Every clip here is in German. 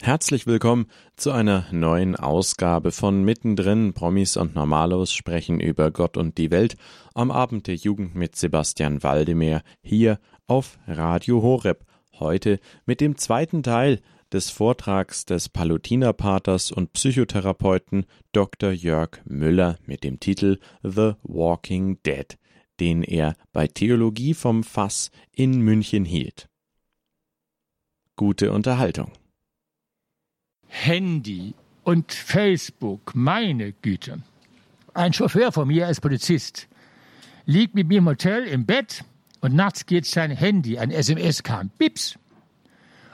Herzlich willkommen zu einer neuen Ausgabe von Mittendrin. Promis und Normalos sprechen über Gott und die Welt am Abend der Jugend mit Sebastian Waldemar hier auf Radio Horeb. Heute mit dem zweiten Teil des Vortrags des Palutinerpaters und Psychotherapeuten Dr. Jörg Müller mit dem Titel The Walking Dead, den er bei Theologie vom Fass in München hielt. Gute Unterhaltung. Handy und Facebook, meine Güte. Ein Chauffeur von mir als Polizist liegt mit mir im Hotel im Bett und nachts geht sein Handy, ein SMS kam, Bips.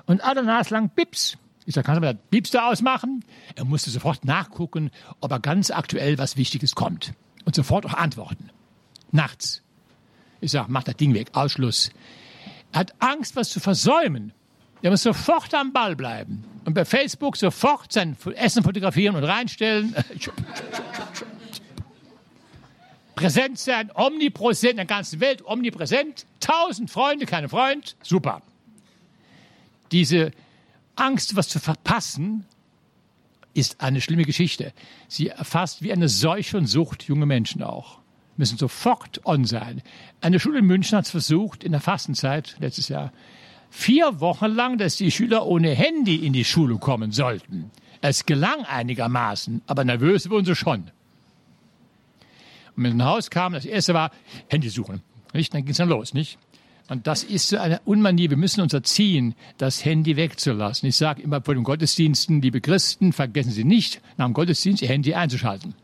Und alle lang Bips. Ich sage, kannst du mal das Bips da ausmachen? Er musste sofort nachgucken, ob er ganz aktuell was Wichtiges kommt. Und sofort auch antworten. Nachts. Ich sage, mach das Ding weg, Ausschluss. Er hat Angst, was zu versäumen. Er muss sofort am Ball bleiben und bei Facebook sofort sein Essen fotografieren und reinstellen. Präsent sein, omnipräsent in der ganzen Welt, omnipräsent. Tausend Freunde, keine Freund, super. Diese Angst, was zu verpassen, ist eine schlimme Geschichte. Sie erfasst wie eine Seuche und Sucht junge Menschen auch. Müssen sofort on sein. Eine Schule in München hat es versucht, in der Fastenzeit letztes Jahr, vier Wochen lang, dass die Schüler ohne Handy in die Schule kommen sollten. Es gelang einigermaßen, aber nervös wurden sie schon. Und wenn ein Haus kam, das erste war Handy suchen. Nicht? Dann ging es dann los, nicht? Und das ist so eine Unmanie. Wir müssen uns erziehen, das Handy wegzulassen. Ich sage immer vor den Gottesdiensten, liebe Christen, vergessen Sie nicht, nach dem Gottesdienst Ihr Handy einzuschalten.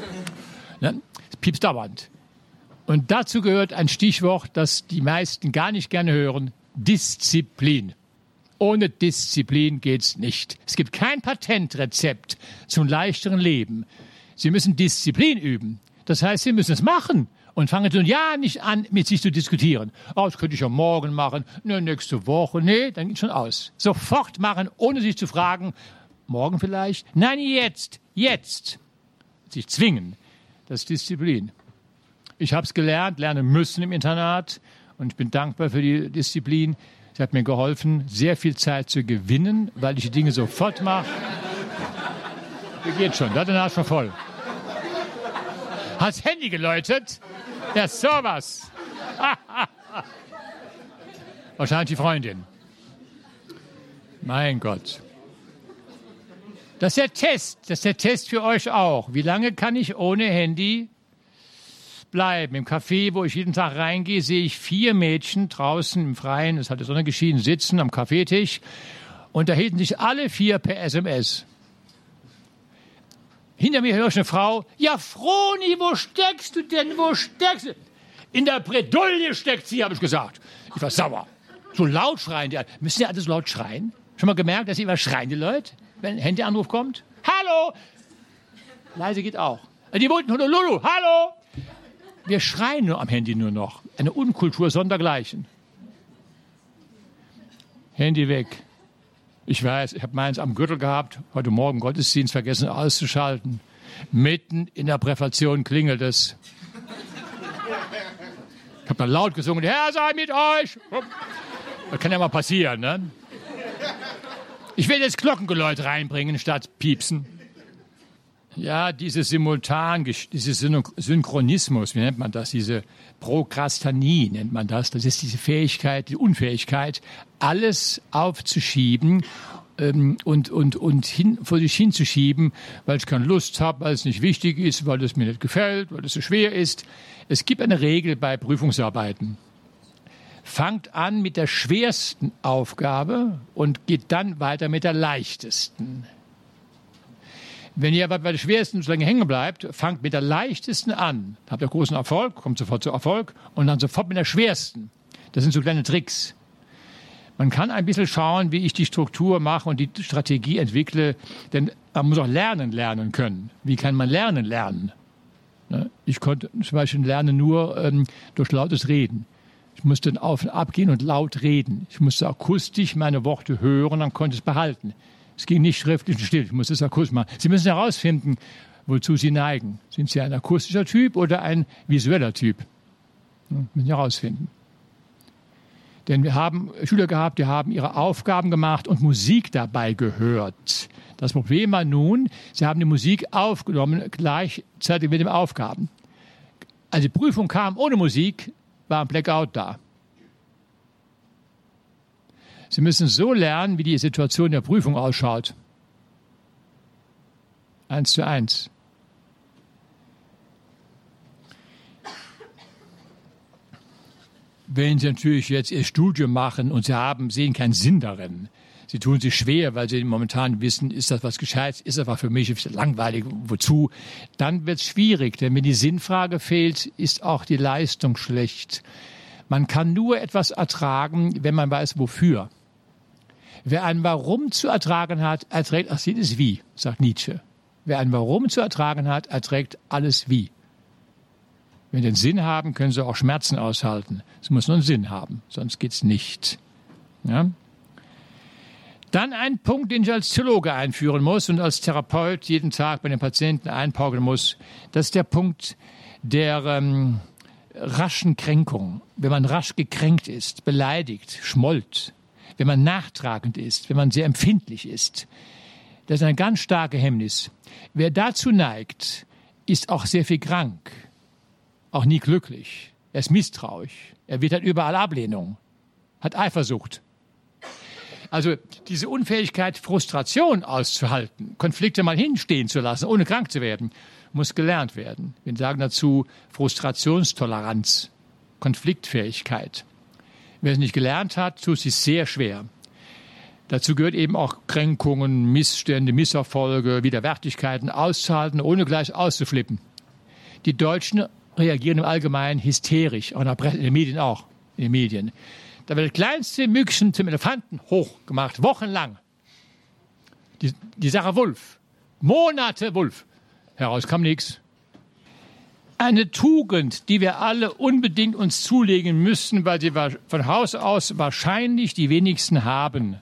ne? Es piepst dauernd. Und dazu gehört ein Stichwort, das die meisten gar nicht gerne hören, Disziplin. Ohne Disziplin geht's nicht. Es gibt kein Patentrezept zum leichteren Leben. Sie müssen Disziplin üben. Das heißt, Sie müssen es machen und fangen nun ja nicht an, mit sich zu diskutieren. Oh, das könnte ich ja morgen machen, ne, nächste Woche. Nee, dann geht schon aus. Sofort machen, ohne sich zu fragen, morgen vielleicht? Nein, jetzt, jetzt. Sich zwingen. Das ist Disziplin. Ich habe es gelernt, lernen müssen im Internat. Und ich bin dankbar für die Disziplin. Sie hat mir geholfen, sehr viel Zeit zu gewinnen, weil ich die Dinge sofort mache. Geht schon? Da hat der schon voll. Hat's Handy geläutet? Ja, sowas. Wahrscheinlich die Freundin. Mein Gott. Das ist der Test. Das ist der Test für euch auch. Wie lange kann ich ohne Handy bleiben. Im Café, wo ich jeden Tag reingehe, sehe ich vier Mädchen draußen im Freien, es hat die Sonne geschienen, sitzen am Kaffeetisch und da hielten sich alle vier per SMS. Hinter mir höre ich eine Frau, ja Froni, wo steckst du denn, wo steckst du? In der Bredouille steckt sie, habe ich gesagt. Ich war sauer. So laut schreien die. Müssen die alle so laut schreien? Schon mal gemerkt, dass sie immer schreien, die Leute, wenn ein Handyanruf kommt? Hallo! Leise geht auch. Die wollten Honolulu, hallo! Wir schreien nur am Handy nur noch. Eine Unkultur sondergleichen. Handy weg. Ich weiß, ich habe meins am Gürtel gehabt, heute Morgen Gottesdienst vergessen auszuschalten. Mitten in der Präfation klingelt es. Ich habe dann laut gesungen, Herr sei mit euch. Das kann ja mal passieren, ne? Ich will jetzt Glockengeläut reinbringen statt Piepsen. Ja, diese Simultan, dieses Synchronismus, wie nennt man das? Diese Prokrastanie nennt man das. Das ist diese Fähigkeit, die Unfähigkeit, alles aufzuschieben ähm, und, und, und hin, vor sich hinzuschieben, weil ich keine Lust habe, weil es nicht wichtig ist, weil es mir nicht gefällt, weil es so schwer ist. Es gibt eine Regel bei Prüfungsarbeiten. Fangt an mit der schwersten Aufgabe und geht dann weiter mit der leichtesten. Wenn ihr aber bei der schwersten so lange hängen bleibt, fangt mit der leichtesten an. Habt ihr großen Erfolg, kommt sofort zu Erfolg und dann sofort mit der schwersten. Das sind so kleine Tricks. Man kann ein bisschen schauen, wie ich die Struktur mache und die Strategie entwickle, denn man muss auch lernen, lernen können. Wie kann man lernen, lernen? Ne? Ich konnte zum Beispiel lernen nur ähm, durch lautes Reden. Ich musste auf und ab gehen und laut reden. Ich musste akustisch meine Worte hören, dann konnte ich es behalten. Es ging nicht schriftlich und still. Ich muss das akustisch machen. Sie müssen herausfinden, wozu Sie neigen. Sind Sie ein akustischer Typ oder ein visueller Typ? Ja, müssen Sie herausfinden. Denn wir haben Schüler gehabt, die haben ihre Aufgaben gemacht und Musik dabei gehört. Das Problem war nun, sie haben die Musik aufgenommen gleichzeitig mit den Aufgaben. Als die Prüfung kam ohne Musik, war ein Blackout da. Sie müssen so lernen, wie die Situation der Prüfung ausschaut. Eins zu eins. Wenn Sie natürlich jetzt Ihr Studium machen und Sie haben, sehen keinen Sinn darin, Sie tun sich schwer, weil Sie momentan wissen, ist das was Gescheites, ist das was für mich, langweilig, wozu, dann wird es schwierig, denn wenn die Sinnfrage fehlt, ist auch die Leistung schlecht. Man kann nur etwas ertragen, wenn man weiß, wofür. Wer ein Warum zu ertragen hat, erträgt auch jedes Wie, sagt Nietzsche. Wer ein Warum zu ertragen hat, erträgt alles Wie. Wenn Sie einen Sinn haben, können Sie auch Schmerzen aushalten. Es muss nur einen Sinn haben, sonst geht's nicht. Ja? Dann ein Punkt, den ich als Theologe einführen muss und als Therapeut jeden Tag bei den Patienten einpauken muss. Das ist der Punkt der ähm, raschen Kränkung. Wenn man rasch gekränkt ist, beleidigt, schmollt, wenn man nachtragend ist, wenn man sehr empfindlich ist. Das ist ein ganz starkes Hemmnis. Wer dazu neigt, ist auch sehr viel krank, auch nie glücklich. Er ist misstrauisch. Er wird halt überall Ablehnung, hat Eifersucht. Also diese Unfähigkeit, Frustration auszuhalten, Konflikte mal hinstehen zu lassen, ohne krank zu werden, muss gelernt werden. Wir sagen dazu Frustrationstoleranz, Konfliktfähigkeit. Wer es nicht gelernt hat, tut es sich sehr schwer. Dazu gehört eben auch Kränkungen, Missstände, Misserfolge, Widerwärtigkeiten auszuhalten, ohne gleich auszuflippen. Die Deutschen reagieren im Allgemeinen hysterisch, auch in den Medien auch, in den Medien. Da wird das kleinste Mückchen zum Elefanten hochgemacht, wochenlang. Die, die Sache Wulf. Monate Wulf. Heraus kam nichts eine Tugend, die wir alle unbedingt uns zulegen müssen, weil sie von Haus aus wahrscheinlich die wenigsten haben,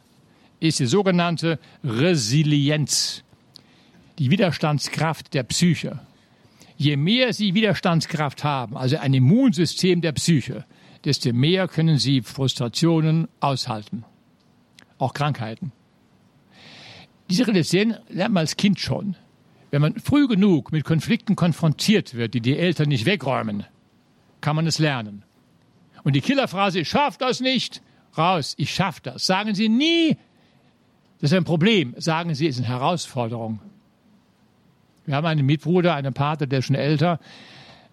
ist die sogenannte Resilienz, die Widerstandskraft der Psyche. Je mehr Sie Widerstandskraft haben, also ein Immunsystem der Psyche, desto mehr können Sie Frustrationen aushalten, auch Krankheiten. Diese Resilienz lernt man als Kind schon. Wenn man früh genug mit Konflikten konfrontiert wird, die die Eltern nicht wegräumen, kann man es lernen. Und die Killerphrase, ich schaff das nicht, raus, ich schaff das. Sagen Sie nie, das ist ein Problem. Sagen Sie, es ist eine Herausforderung. Wir haben einen Mitbruder, einen Pater, der ist schon älter.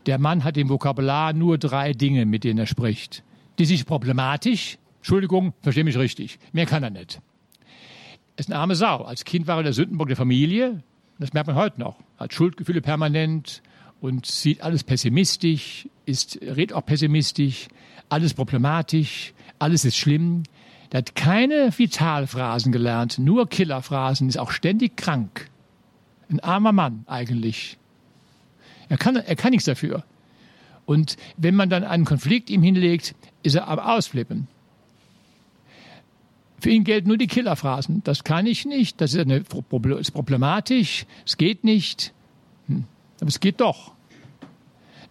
Der Mann hat im Vokabular nur drei Dinge, mit denen er spricht. Die sind problematisch. Entschuldigung, verstehe mich richtig. Mehr kann er nicht. Er ist eine arme Sau. Als Kind war er der Sündenbock der Familie. Das merkt man heute noch. Hat Schuldgefühle permanent und sieht alles pessimistisch, ist, redet auch pessimistisch, alles problematisch, alles ist schlimm. Der hat keine Vitalphrasen gelernt, nur Killerphrasen, ist auch ständig krank. Ein armer Mann eigentlich. Er kann, er kann nichts dafür. Und wenn man dann einen Konflikt ihm hinlegt, ist er am Ausflippen. Für ihn gelten nur die Killerphrasen. Das kann ich nicht, das ist, eine, ist problematisch, es geht nicht. Hm. Aber es geht doch.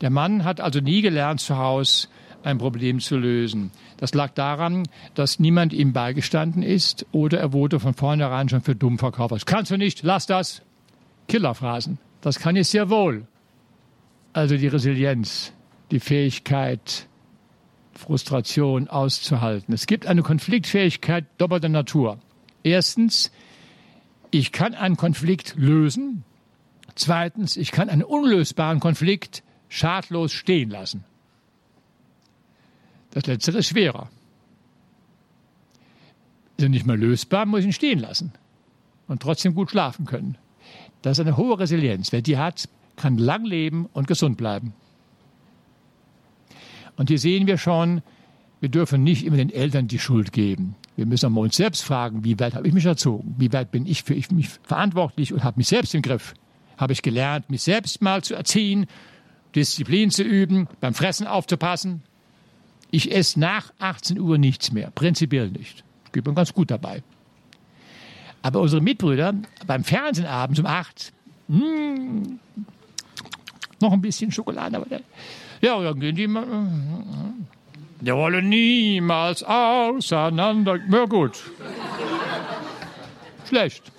Der Mann hat also nie gelernt zu Hause ein Problem zu lösen. Das lag daran, dass niemand ihm beigestanden ist oder er wurde von vornherein schon für dumm verkauft. Das kannst du nicht, lass das. Killerphrasen. Das kann ich sehr wohl. Also die Resilienz, die Fähigkeit, Frustration auszuhalten. Es gibt eine Konfliktfähigkeit doppelter Natur. Erstens, ich kann einen Konflikt lösen. Zweitens, ich kann einen unlösbaren Konflikt schadlos stehen lassen. Das Letztere ist schwerer. Ist er nicht mehr lösbar, muss ich ihn stehen lassen und trotzdem gut schlafen können. Das ist eine hohe Resilienz. Wer die hat, kann lang leben und gesund bleiben. Und hier sehen wir schon, wir dürfen nicht immer den Eltern die Schuld geben. Wir müssen uns selbst fragen, wie weit habe ich mich erzogen? Wie weit bin ich für mich verantwortlich und habe mich selbst im Griff? Habe ich gelernt, mich selbst mal zu erziehen, Disziplin zu üben, beim Fressen aufzupassen? Ich esse nach 18 Uhr nichts mehr, prinzipiell nicht. Geht mir ganz gut dabei. Aber unsere Mitbrüder beim Fernsehen abends um 8, mh, hm, noch ein bisschen Schokolade, aber ja, dann gehen die mal. Wir wollen niemals auseinander. Ja, gut. Schlecht.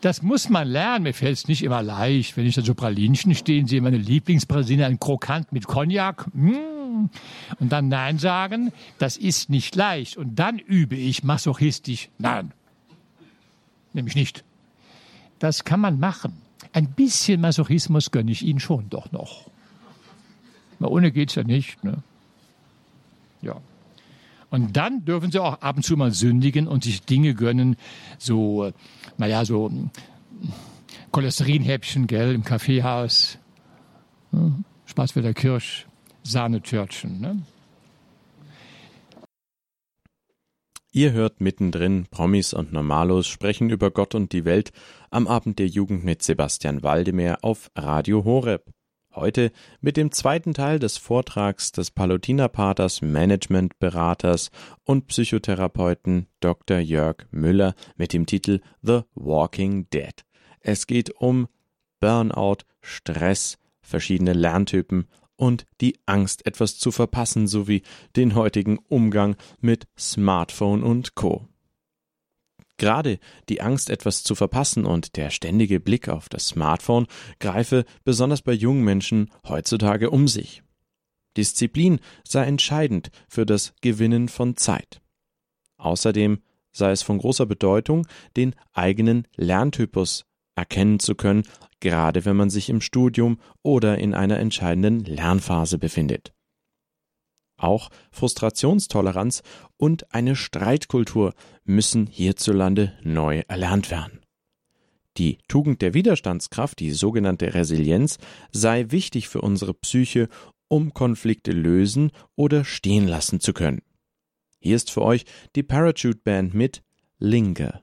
Das muss man lernen. Mir fällt es nicht immer leicht. Wenn ich da so Pralinchen stehen sehe, meine Lieblingspralinen, ein Krokant mit Cognac. Mm. Und dann Nein sagen, das ist nicht leicht. Und dann übe ich masochistisch Nein. Nämlich nicht. Das kann man machen. Ein bisschen Masochismus gönne ich Ihnen schon doch noch. Aber ohne geht's ja nicht. Ne? Ja. Und dann dürfen sie auch ab und zu mal sündigen und sich Dinge gönnen, so, naja, so hm, Cholesterinhäppchen, gell, im Kaffeehaus, ne? Spaß für der Kirsch, Sahnetörtchen. Ne? Ihr hört mittendrin Promis und Normalos sprechen über Gott und die Welt am Abend der Jugend mit Sebastian Waldemar auf Radio Horeb. Heute mit dem zweiten Teil des Vortrags des Palutinerpaters, Managementberaters und Psychotherapeuten Dr. Jörg Müller mit dem Titel The Walking Dead. Es geht um Burnout, Stress, verschiedene Lerntypen und die Angst, etwas zu verpassen, sowie den heutigen Umgang mit Smartphone und Co. Gerade die Angst, etwas zu verpassen und der ständige Blick auf das Smartphone greife besonders bei jungen Menschen heutzutage um sich. Disziplin sei entscheidend für das Gewinnen von Zeit. Außerdem sei es von großer Bedeutung, den eigenen Lerntypus erkennen zu können, gerade wenn man sich im Studium oder in einer entscheidenden Lernphase befindet. Auch Frustrationstoleranz und eine Streitkultur müssen hierzulande neu erlernt werden. Die Tugend der Widerstandskraft, die sogenannte Resilienz, sei wichtig für unsere Psyche, um Konflikte lösen oder stehen lassen zu können. Hier ist für euch die Parachute Band mit Linger.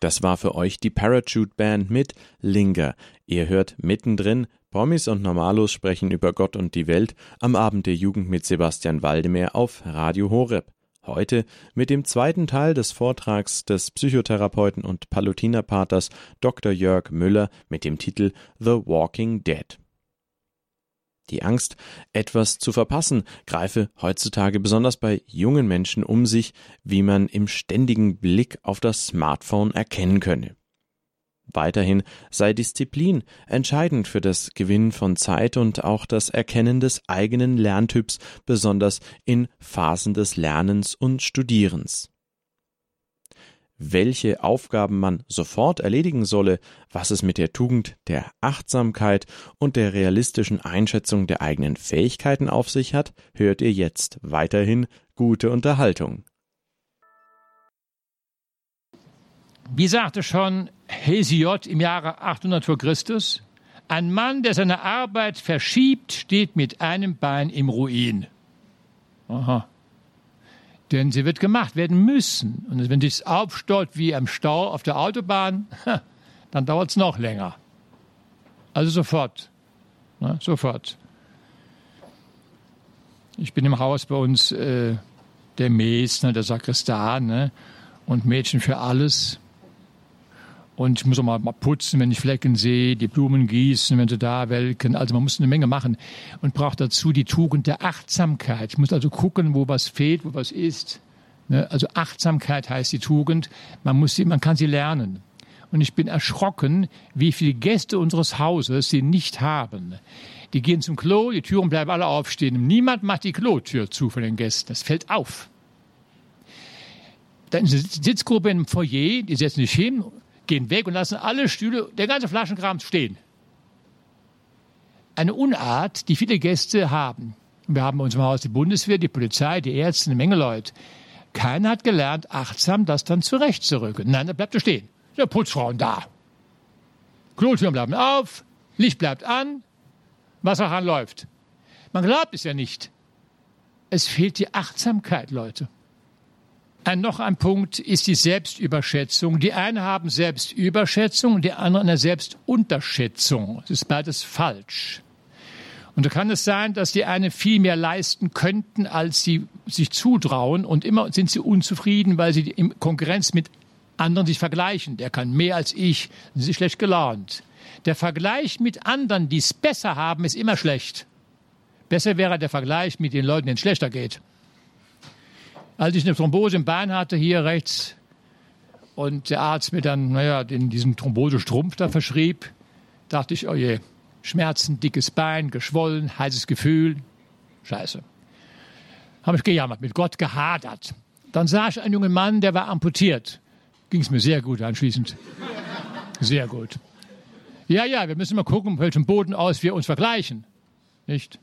Das war für euch die Parachute Band mit Linger. Ihr hört mittendrin Promis und Normalos sprechen über Gott und die Welt am Abend der Jugend mit Sebastian Waldemar auf Radio Horeb. Heute mit dem zweiten Teil des Vortrags des Psychotherapeuten und Palutinerpaters Dr. Jörg Müller mit dem Titel The Walking Dead. Die Angst, etwas zu verpassen, greife heutzutage besonders bei jungen Menschen um sich, wie man im ständigen Blick auf das Smartphone erkennen könne. Weiterhin sei Disziplin entscheidend für das Gewinnen von Zeit und auch das Erkennen des eigenen Lerntyps, besonders in Phasen des Lernens und Studierens. Welche Aufgaben man sofort erledigen solle, was es mit der Tugend der Achtsamkeit und der realistischen Einschätzung der eigenen Fähigkeiten auf sich hat, hört ihr jetzt weiterhin gute Unterhaltung. Wie sagte schon Hesiod im Jahre 800 vor Christus, ein Mann, der seine Arbeit verschiebt, steht mit einem Bein im Ruin. Aha. Denn sie wird gemacht werden müssen. Und wenn es aufstaut wie am Stau auf der Autobahn, dann dauert es noch länger. Also sofort. Ne, sofort. Ich bin im Haus bei uns äh, der Mesner, der Sakristan ne, und Mädchen für alles. Und ich muss auch mal putzen, wenn ich Flecken sehe, die Blumen gießen, wenn sie da welken. Also man muss eine Menge machen und braucht dazu die Tugend der Achtsamkeit. Ich muss also gucken, wo was fehlt, wo was ist. Ne? Also Achtsamkeit heißt die Tugend. Man muss sie, man kann sie lernen. Und ich bin erschrocken, wie viele Gäste unseres Hauses sie nicht haben. Die gehen zum Klo, die Türen bleiben alle aufstehen. Niemand macht die Klotür zu von den Gästen. Das fällt auf. Dann ist eine Sitzgruppe im Foyer, die setzen sich hin gehen weg und lassen alle Stühle, der ganze Flaschenkram stehen. Eine Unart, die viele Gäste haben. Wir haben bei uns im Haus die Bundeswehr, die Polizei, die Ärzte, eine Menge Leute. Keiner hat gelernt, achtsam das dann zurechtzurücken. Nein, da bleibt er stehen. Der Putzfrauen da. Klotüren bleiben auf, Licht bleibt an, Wasserhahn läuft. Man glaubt es ja nicht. Es fehlt die Achtsamkeit, Leute. Ein, noch ein Punkt ist die Selbstüberschätzung. Die einen haben Selbstüberschätzung, die anderen eine Selbstunterschätzung. Das ist beides falsch. Und da kann es sein, dass die einen viel mehr leisten könnten, als sie sich zutrauen. Und immer sind sie unzufrieden, weil sie in Konkurrenz mit anderen sich vergleichen. Der kann mehr als ich, sind sie schlecht gelaunt. Der Vergleich mit anderen, die es besser haben, ist immer schlecht. Besser wäre der Vergleich mit den Leuten, denen es schlechter geht. Als ich eine Thrombose im Bein hatte, hier rechts, und der Arzt mir dann, naja, den, diesen Thrombosestrumpf da verschrieb, dachte ich, oh je, Schmerzen, dickes Bein, geschwollen, heißes Gefühl, scheiße. Habe ich gejammert, mit Gott gehadert. Dann sah ich einen jungen Mann, der war amputiert. Ging es mir sehr gut anschließend. Sehr gut. Ja, ja, wir müssen mal gucken, welchem Boden aus wir uns vergleichen. Nicht?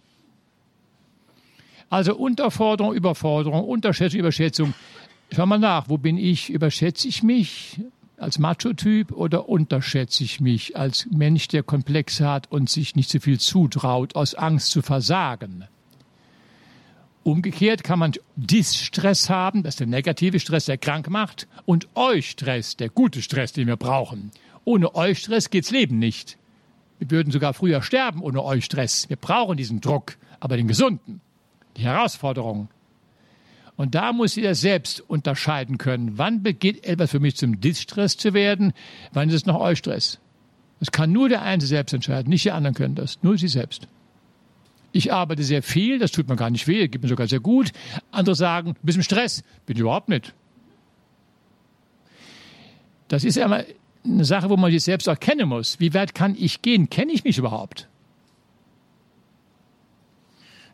Also Unterforderung, Überforderung, Unterschätzung, Überschätzung. Schau mal nach, wo bin ich? Überschätze ich mich als Macho-Typ oder unterschätze ich mich als Mensch, der Komplexe hat und sich nicht so viel zutraut, aus Angst zu versagen? Umgekehrt kann man Distress haben, das ist der negative Stress, der krank macht, und Eustress, der gute Stress, den wir brauchen. Ohne Eustress geht's Leben nicht. Wir würden sogar früher sterben ohne Eustress. Wir brauchen diesen Druck, aber den gesunden die Herausforderung. Und da muss jeder selbst unterscheiden können, wann beginnt etwas für mich zum Distress zu werden, wann ist es noch Eustress. Das kann nur der eine selbst entscheiden, nicht die anderen können das, nur sie selbst. Ich arbeite sehr viel, das tut mir gar nicht weh, geht mir sogar sehr gut. Andere sagen, ein bisschen Stress, bin ich überhaupt nicht. Das ist immer eine Sache, wo man sich selbst auch kennen muss. Wie weit kann ich gehen? Kenne ich mich überhaupt?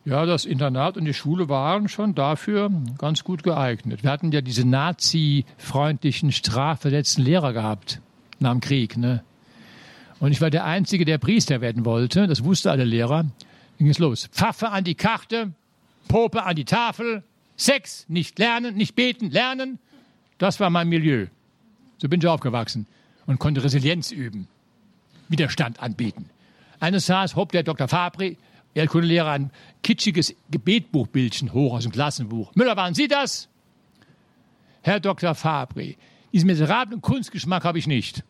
Ja, das Internat und die Schule waren schon dafür ganz gut geeignet. Wir hatten ja diese nazi-freundlichen, strafverletzten Lehrer gehabt nach dem Krieg. Ne? Und ich war der Einzige, der Priester werden wollte. Das wusste alle Lehrer. Ging es los. Pfaffe an die Karte, Pope an die Tafel, Sex, nicht lernen, nicht beten, lernen. Das war mein Milieu. So bin ich aufgewachsen und konnte Resilienz üben, Widerstand anbieten. Eines Tages hob der Dr. Fabri Erdkundelehrer ein kitschiges Gebetbuchbildchen hoch aus dem Klassenbuch. Müller, waren Sie das? Herr Dr. Fabri, diesen miserablen Kunstgeschmack habe ich nicht.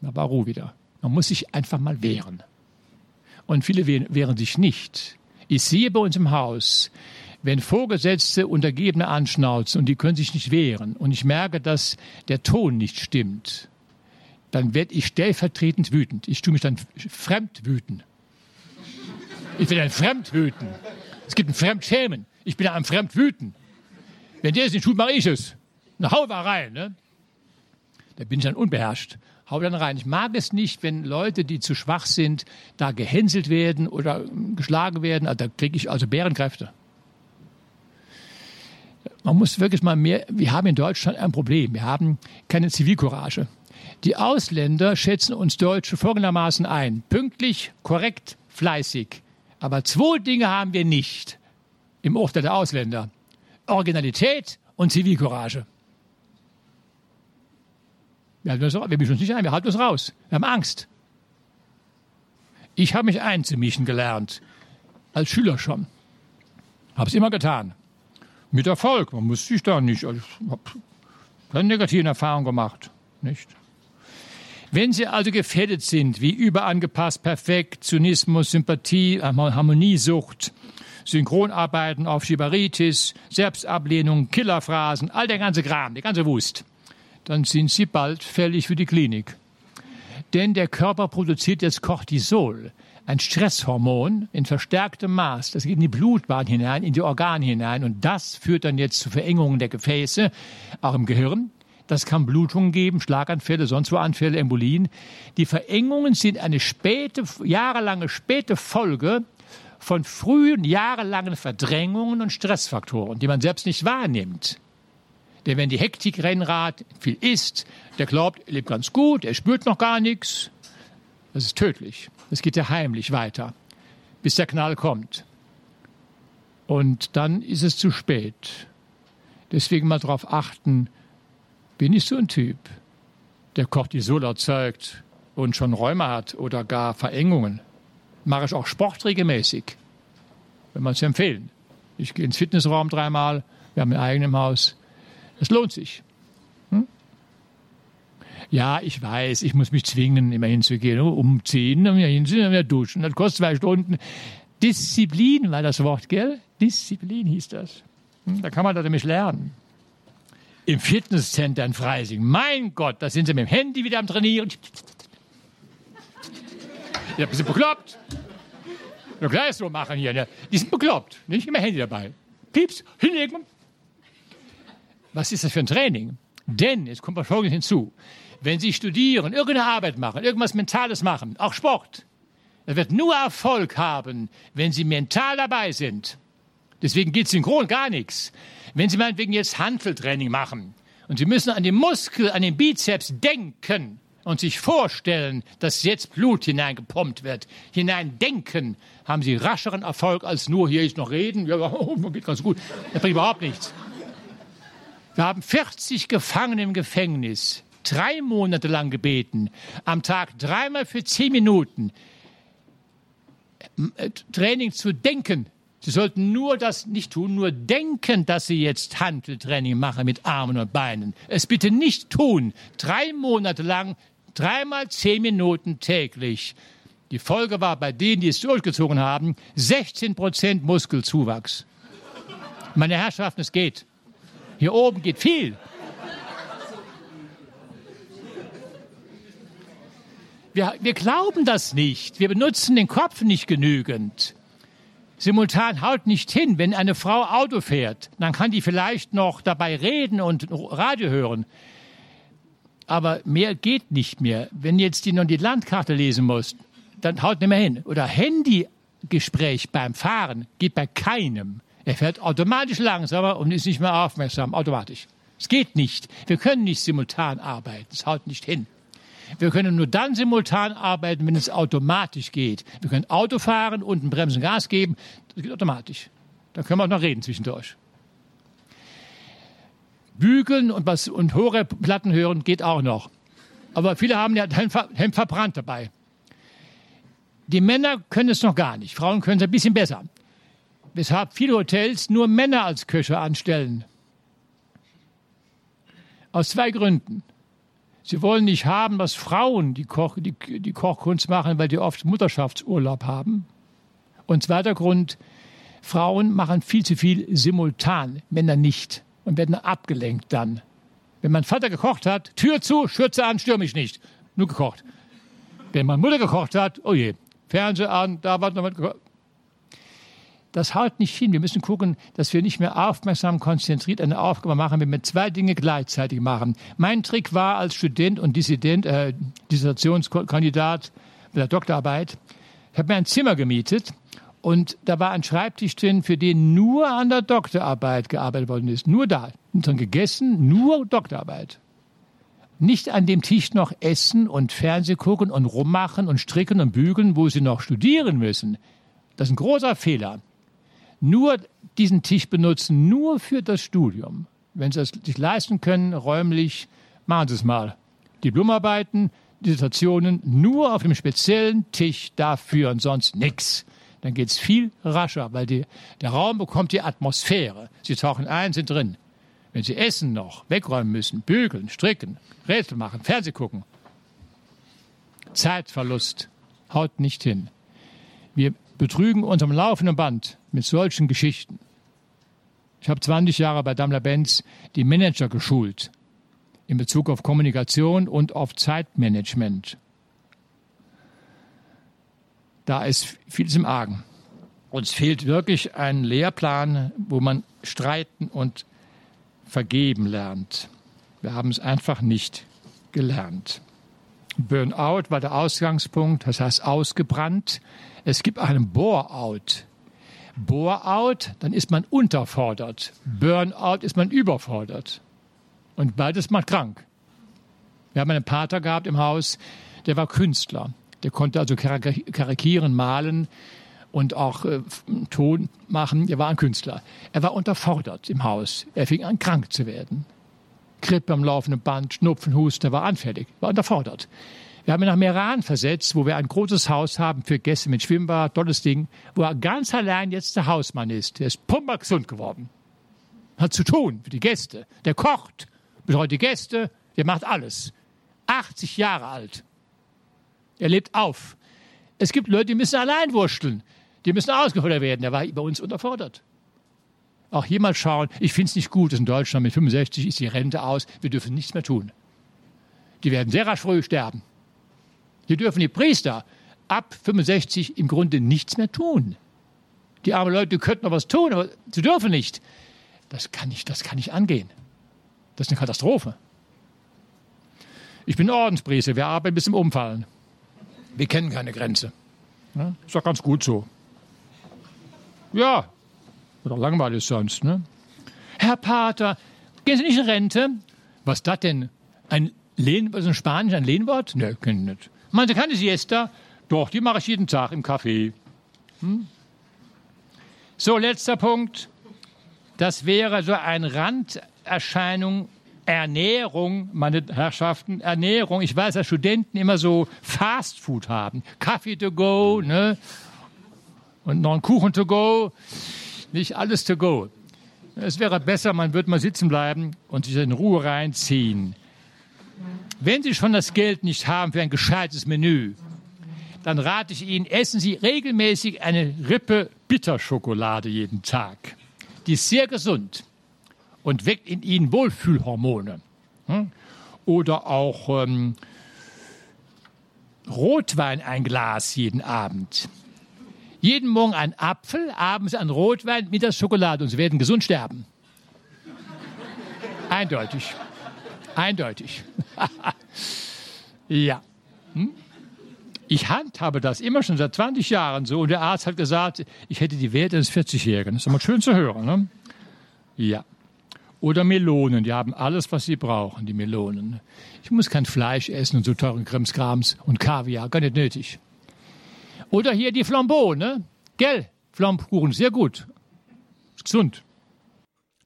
Da war Ruhe wieder. Man muss sich einfach mal wehren. Und viele wehren sich nicht. Ich sehe bei uns im Haus, wenn Vorgesetzte Untergebene anschnauzen und die können sich nicht wehren und ich merke, dass der Ton nicht stimmt, dann werde ich stellvertretend wütend. Ich tue mich dann fremd wüten. Ich will ein Fremdwüten. Es gibt ein Fremdschämen. Ich bin ein Fremdwüten. Wenn der es nicht tut, mache ich es. Na, hau mal rein. Ne? Da bin ich dann unbeherrscht. Hau dann rein. Ich mag es nicht, wenn Leute, die zu schwach sind, da gehänselt werden oder geschlagen werden. Also, da kriege ich also Bärenkräfte. Man muss wirklich mal mehr, wir haben in Deutschland ein Problem. Wir haben keine Zivilcourage. Die Ausländer schätzen uns Deutsche folgendermaßen ein. Pünktlich, korrekt, fleißig. Aber zwei Dinge haben wir nicht im Urteil der Ausländer. Originalität und Zivilcourage. Wir, halten uns, wir mischen uns nicht ein, wir halten uns raus. Wir haben Angst. Ich habe mich einzumischen gelernt. Als Schüler schon. Habe es immer getan. Mit Erfolg. Man muss sich da nicht. Ich habe keine negativen Erfahrungen gemacht. Nicht? Wenn Sie also gefährdet sind, wie überangepasst, perfekt, Zynismus, Sympathie, Harmoniesucht, Synchronarbeiten auf Schibaritis, Selbstablehnung, Killerphrasen, all der ganze Kram, der ganze Wust, dann sind Sie bald fällig für die Klinik. Denn der Körper produziert jetzt Cortisol, ein Stresshormon in verstärktem Maß. Das geht in die Blutbahn hinein, in die Organe hinein. Und das führt dann jetzt zu Verengungen der Gefäße, auch im Gehirn. Das kann Blutungen geben, Schlaganfälle, sonst wo Anfälle, Embolien. Die Verengungen sind eine späte, jahrelange späte Folge von frühen, jahrelangen Verdrängungen und Stressfaktoren, die man selbst nicht wahrnimmt. Denn wenn die Hektik Rennrad viel isst, der glaubt, er lebt ganz gut, er spürt noch gar nichts. Das ist tödlich. Das geht ja heimlich weiter, bis der Knall kommt. Und dann ist es zu spät. Deswegen mal darauf achten, bin ich so ein Typ, der Cortisol erzeugt und schon Räume hat oder gar Verengungen. Mache ich auch Sport regelmäßig, wenn man es empfehlen. Ich gehe ins Fitnessraum dreimal, wir haben ein eigenes Haus. Es lohnt sich. Hm? Ja, ich weiß, ich muss mich zwingen, immer hinzugehen, umziehen, dann wieder hinzugehen, dann wieder duschen. Das kostet zwei Stunden. Disziplin war das Wort, gell? Disziplin hieß das. Hm? Da kann man das nämlich lernen. Im Fitnesscenter in Freising. Mein Gott, da sind sie mit dem Handy wieder am Trainieren. Ja, du bekloppt? Ja, gleich so machen hier. Ne? Die sind bekloppt. Nicht immer Handy dabei. Pieps, hinlegen, was ist das für ein Training? Denn, jetzt kommt was Folgendes hinzu, wenn Sie studieren, irgendeine Arbeit machen, irgendwas Mentales machen, auch Sport, das wird nur Erfolg haben, wenn Sie mental dabei sind. Deswegen geht synchron gar nichts. Wenn Sie meinetwegen jetzt Handeltraining machen und Sie müssen an den Muskel, an den Bizeps denken und sich vorstellen, dass jetzt Blut hineingepumpt wird, hineindenken, haben Sie rascheren Erfolg als nur hier ist noch reden. Ja, oh, geht ganz gut. Das bringt überhaupt nichts. Wir haben 40 Gefangene im Gefängnis, drei Monate lang gebeten, am Tag dreimal für zehn Minuten äh, Training zu denken. Sie sollten nur das nicht tun, nur denken, dass Sie jetzt Handeltraining machen mit Armen und Beinen. Es bitte nicht tun. Drei Monate lang, dreimal zehn Minuten täglich. Die Folge war bei denen, die es durchgezogen haben, 16 Prozent Muskelzuwachs. Meine Herrschaften, es geht. Hier oben geht viel. Wir, wir glauben das nicht. Wir benutzen den Kopf nicht genügend. Simultan haut nicht hin, wenn eine Frau Auto fährt. Dann kann die vielleicht noch dabei reden und Radio hören. Aber mehr geht nicht mehr. Wenn jetzt die noch die Landkarte lesen muss, dann haut nicht mehr hin. Oder Handygespräch beim Fahren geht bei keinem. Er fährt automatisch langsamer und ist nicht mehr aufmerksam, automatisch. Es geht nicht. Wir können nicht simultan arbeiten. Es haut nicht hin. Wir können nur dann simultan arbeiten, wenn es automatisch geht. Wir können Auto fahren, unten Bremsen, Gas geben. Das geht automatisch. Da können wir auch noch reden zwischendurch. Bügeln und, was, und hohe Platten hören geht auch noch. Aber viele haben ja Hemd verbrannt dabei. Die Männer können es noch gar nicht. Frauen können es ein bisschen besser weshalb viele Hotels nur Männer als Köche anstellen. Aus zwei Gründen. Sie wollen nicht haben, dass Frauen die, Koch, die, die Kochkunst machen, weil die oft Mutterschaftsurlaub haben. Und zweiter Grund, Frauen machen viel zu viel simultan, Männer nicht und werden abgelenkt dann. Wenn mein Vater gekocht hat, Tür zu, Schürze an, stürme ich nicht. Nur gekocht. Wenn meine Mutter gekocht hat, oh je, Fernseher an, da war noch was gekocht das haut nicht hin. Wir müssen gucken, dass wir nicht mehr aufmerksam konzentriert eine Aufgabe machen, wenn wir zwei Dinge gleichzeitig machen. Mein Trick war als Student und Dissident, äh, Dissertationskandidat mit der Doktorarbeit, ich habe mir ein Zimmer gemietet Und da war ein Schreibtisch drin, für den nur an der Doktorarbeit gearbeitet worden ist. Nur da. Und dann gegessen, nur Doktorarbeit. Nicht an dem Tisch noch essen und Fernseh gucken und rummachen und stricken und bügeln, wo sie noch studieren müssen. Das ist ein großer Fehler. Nur diesen Tisch benutzen, nur für das Studium. Wenn Sie es sich leisten können, räumlich, machen Sie es mal. Diplomarbeiten, Dissertationen nur auf dem speziellen Tisch dafür und sonst nichts dann geht es viel rascher, weil die, der Raum bekommt die Atmosphäre. Sie tauchen ein, sind drin. Wenn Sie essen noch, wegräumen müssen, bügeln, stricken, Rätsel machen, Fernseh gucken, Zeitverlust haut nicht hin. Wir betrügen uns am laufenden Band mit solchen Geschichten. Ich habe 20 Jahre bei Daimler-Benz die Manager geschult in Bezug auf Kommunikation und auf Zeitmanagement. Da ist vieles im Argen. Uns fehlt wirklich ein Lehrplan, wo man streiten und vergeben lernt. Wir haben es einfach nicht gelernt. Burnout war der Ausgangspunkt, das heißt ausgebrannt. Es gibt einen Bore-out. Bore-out, dann ist man unterfordert. Burnout ist man überfordert. Und beides macht krank. Wir haben einen Pater gehabt im Haus, der war Künstler. Der konnte also karikieren, malen und auch äh, Ton machen. Er war ein Künstler. Er war unterfordert im Haus. Er fing an, krank zu werden. Grippe am laufenden Band, Schnupfen, Husten, er war anfällig, war unterfordert. Wir haben ihn nach Meran versetzt, wo wir ein großes Haus haben für Gäste mit Schwimmbad, tolles Ding, wo er ganz allein jetzt der Hausmann ist. Er ist pumpergesund geworden. Hat zu tun für die Gäste. Der kocht, betreut die Gäste, der macht alles. 80 Jahre alt. Er lebt auf. Es gibt Leute, die müssen allein wursteln. Die müssen ausgefordert werden. Der war bei uns unterfordert. Auch hier mal schauen. Ich finde es nicht gut, dass in Deutschland mit 65 ist die Rente aus. Wir dürfen nichts mehr tun. Die werden sehr rasch früh sterben. Hier dürfen die Priester ab 65 im Grunde nichts mehr tun. Die armen Leute könnten noch was tun, aber sie dürfen nicht. Das kann nicht, das kann nicht angehen. Das ist eine Katastrophe. Ich bin Ordenspriester, wir arbeiten bis zum Umfallen. Wir kennen keine Grenze. Ja, ist doch ganz gut so. Ja, auch langweilig sonst. Ne? Herr Pater, gehen Sie nicht in Rente? Was ist das denn? Ein Lehn, was ist in Spanisch ein Lehnwort? Ne, kenne ich nicht. Meinen Sie keine Siesta? Doch, die mache ich jeden Tag im Café. Hm? So, letzter Punkt. Das wäre so eine Randerscheinung Ernährung, meine Herrschaften, Ernährung. Ich weiß, dass Studenten immer so Fast Food haben. Kaffee to go, ne? Und noch ein Kuchen to go. Nicht alles to go. Es wäre besser, man würde mal sitzen bleiben und sich in Ruhe reinziehen. Wenn Sie schon das Geld nicht haben für ein gescheites Menü, dann rate ich Ihnen, essen Sie regelmäßig eine Rippe Bitterschokolade jeden Tag. Die ist sehr gesund und weckt in ihnen Wohlfühlhormone. Hm? Oder auch ähm, Rotwein ein Glas jeden Abend. Jeden Morgen ein Apfel, abends ein Rotwein, mittags Schokolade und sie werden gesund sterben. Eindeutig. Eindeutig. ja. Hm? Ich handhabe das immer schon seit 20 Jahren so und der Arzt hat gesagt, ich hätte die Werte eines 40-Jährigen. Das ist immer schön zu hören. Ne? Ja. Oder Melonen, die haben alles, was sie brauchen, die Melonen. Ich muss kein Fleisch essen und so teuren Krimskrams und Kaviar, gar nicht nötig. Oder hier die Flambeau, ne? Gell, Flammkuchen, sehr gut. Ist gesund.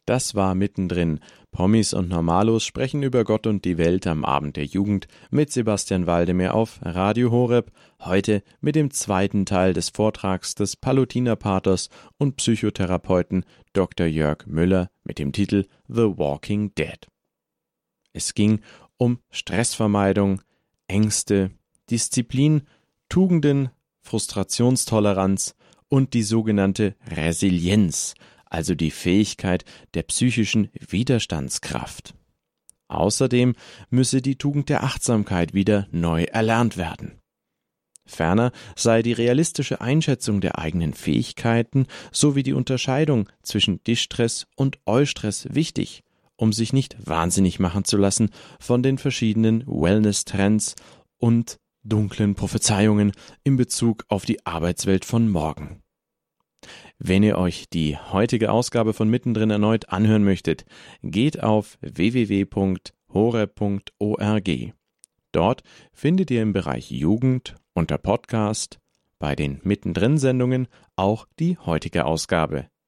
Das war mittendrin. Promis und Normalos sprechen über Gott und die Welt am Abend der Jugend mit Sebastian Waldemar auf Radio Horeb, heute mit dem zweiten Teil des Vortrags des Palutinerpaters und Psychotherapeuten Dr. Jörg Müller mit dem Titel The Walking Dead. Es ging um Stressvermeidung, Ängste, Disziplin, Tugenden, Frustrationstoleranz und die sogenannte Resilienz, also die Fähigkeit der psychischen Widerstandskraft. Außerdem müsse die Tugend der Achtsamkeit wieder neu erlernt werden. Ferner sei die realistische Einschätzung der eigenen Fähigkeiten sowie die Unterscheidung zwischen Distress und Eustress wichtig, um sich nicht wahnsinnig machen zu lassen von den verschiedenen Wellness-Trends und dunklen Prophezeiungen in Bezug auf die Arbeitswelt von morgen. Wenn ihr euch die heutige Ausgabe von Mittendrin erneut anhören möchtet, geht auf www.hore.org. Dort findet ihr im Bereich Jugend unter Podcast bei den Mittendrin-Sendungen auch die heutige Ausgabe.